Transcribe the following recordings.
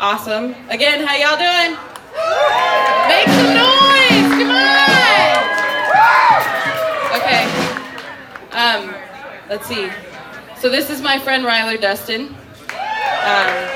Awesome. Again, how y'all doing? Make some noise! Come on! Okay. Um, let's see. So this is my friend Ryler Dustin. Um,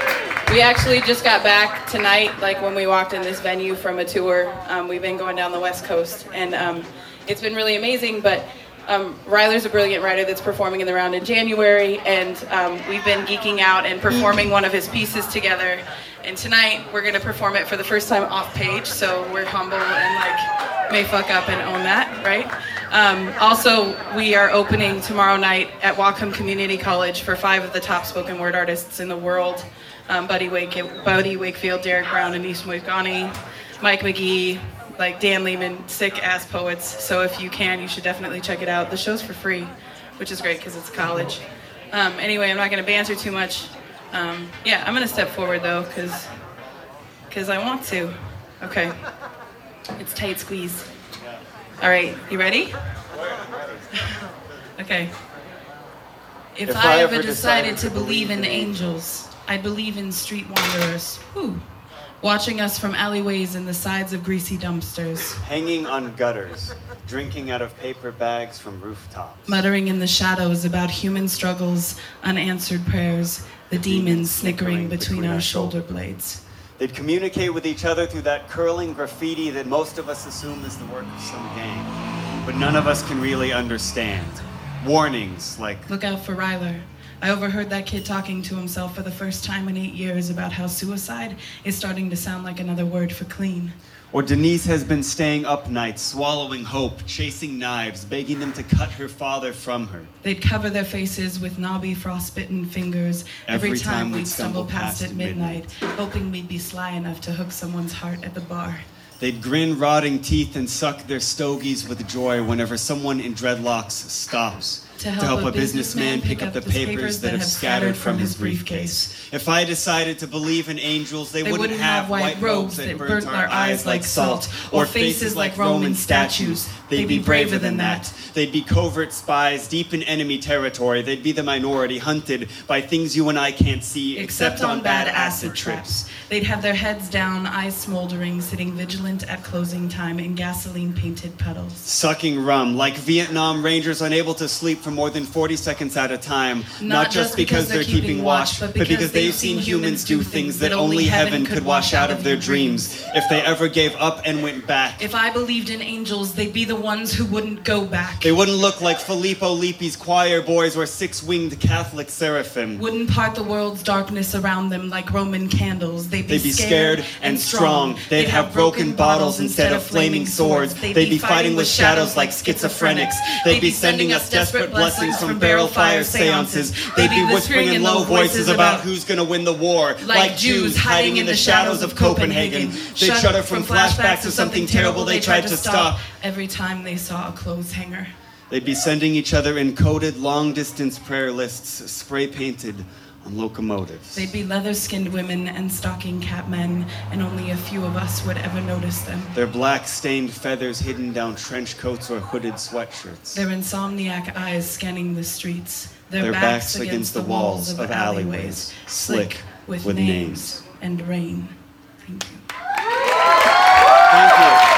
we actually just got back tonight, like when we walked in this venue from a tour. Um, we've been going down the West Coast, and um, it's been really amazing. But um, Ryler's a brilliant writer that's performing in the round in January, and um, we've been geeking out and performing one of his pieces together. And tonight we're gonna perform it for the first time off page, so we're humble and like may fuck up and own that, right? Um, also, we are opening tomorrow night at Whatcom Community College for five of the top spoken word artists in the world. Um, Buddy, Wake, Buddy Wakefield, Derrick Brown, and Anis Mojgani, Mike McGee, like Dan Leamen, sick ass poets. So if you can, you should definitely check it out. The show's for free, which is great because it's college. Um, anyway, I'm not gonna banter too much. Um, yeah, I'm gonna step forward though, cause, cause I want to. Okay. It's tight squeeze. All right, you ready? okay. If, If I, I ever decided decided to to believe in believe in angels, I'd believe in street wanderers. Whew. Watching us from alleyways and the sides of greasy dumpsters. hanging on gutters, drinking out of paper bags from rooftops. muttering in the shadows about human struggles, unanswered prayers, the demons snickering between our shoulder blades. They'd communicate with each other through that curling graffiti that most of us assume is the work of some gang. But none of us can really understand. Warnings like, Look out for Ryler. I overheard that kid talking to himself for the first time in eight years about how suicide is starting to sound like another word for clean. or Denise has been staying up nights, swallowing hope, chasing knives, begging them to cut her father from her. They'd cover their faces with knobby, frostbitten fingers every, time, we'd stumble past at midnight, hoping we'd be sly enough to hook someone's heart at the bar. They'd grin rotting teeth and suck their stogies with joy whenever someone in dreadlocks stops To help a businessman pick up the papers that have scattered from his briefcase. If I decided to believe in angels, they, They wouldn't have white robes that burnt our eyes like salt, or faces like Roman statues. They'd be braver than that. They'd be covert spies deep in enemy territory. They'd be the minority hunted by things you and I can't see except on bad acid trips. They'd have their heads down, eyes smoldering, sitting vigilant at closing time in gasoline painted puddles. Sucking rum, like Vietnam Rangers unable to sleep for more than 40 seconds at a time. Not, just because they're keeping watch, but because they've seen humans do things that only heaven could wash out of their dreams if they ever gave up and went back. If I believed in angels, they'd be the ones who wouldn't go back. They wouldn't look like Filippo Lippi's choir boys or six winged Catholic seraphim. Wouldn't part the world's darkness around them like Roman candles. They'd be, They'd be scared and strong. They'd have broken bottles instead of flaming swords. They'd be fighting with shadows like schizophrenics. They'd be sending us desperate blessings from barrel fire seances. They'd be whispering in low voices about who's gonna win the war. Like Jews hiding in the shadows of Copenhagen. They'd shudder from flashbacks of something terrible they tried to stop. every time they saw a clothes hanger. They'd be sending each other encoded long distance prayer lists spray painted on locomotives. They'd be leather skinned women and stocking cap men, and only a few of us would ever notice them. Their black stained feathers hidden down trench coats or hooded sweatshirts. Their insomniac eyes scanning the streets, their, Their backs, against, the walls of, alleyways, slick with, with names, and rain. Thank you. Thank you.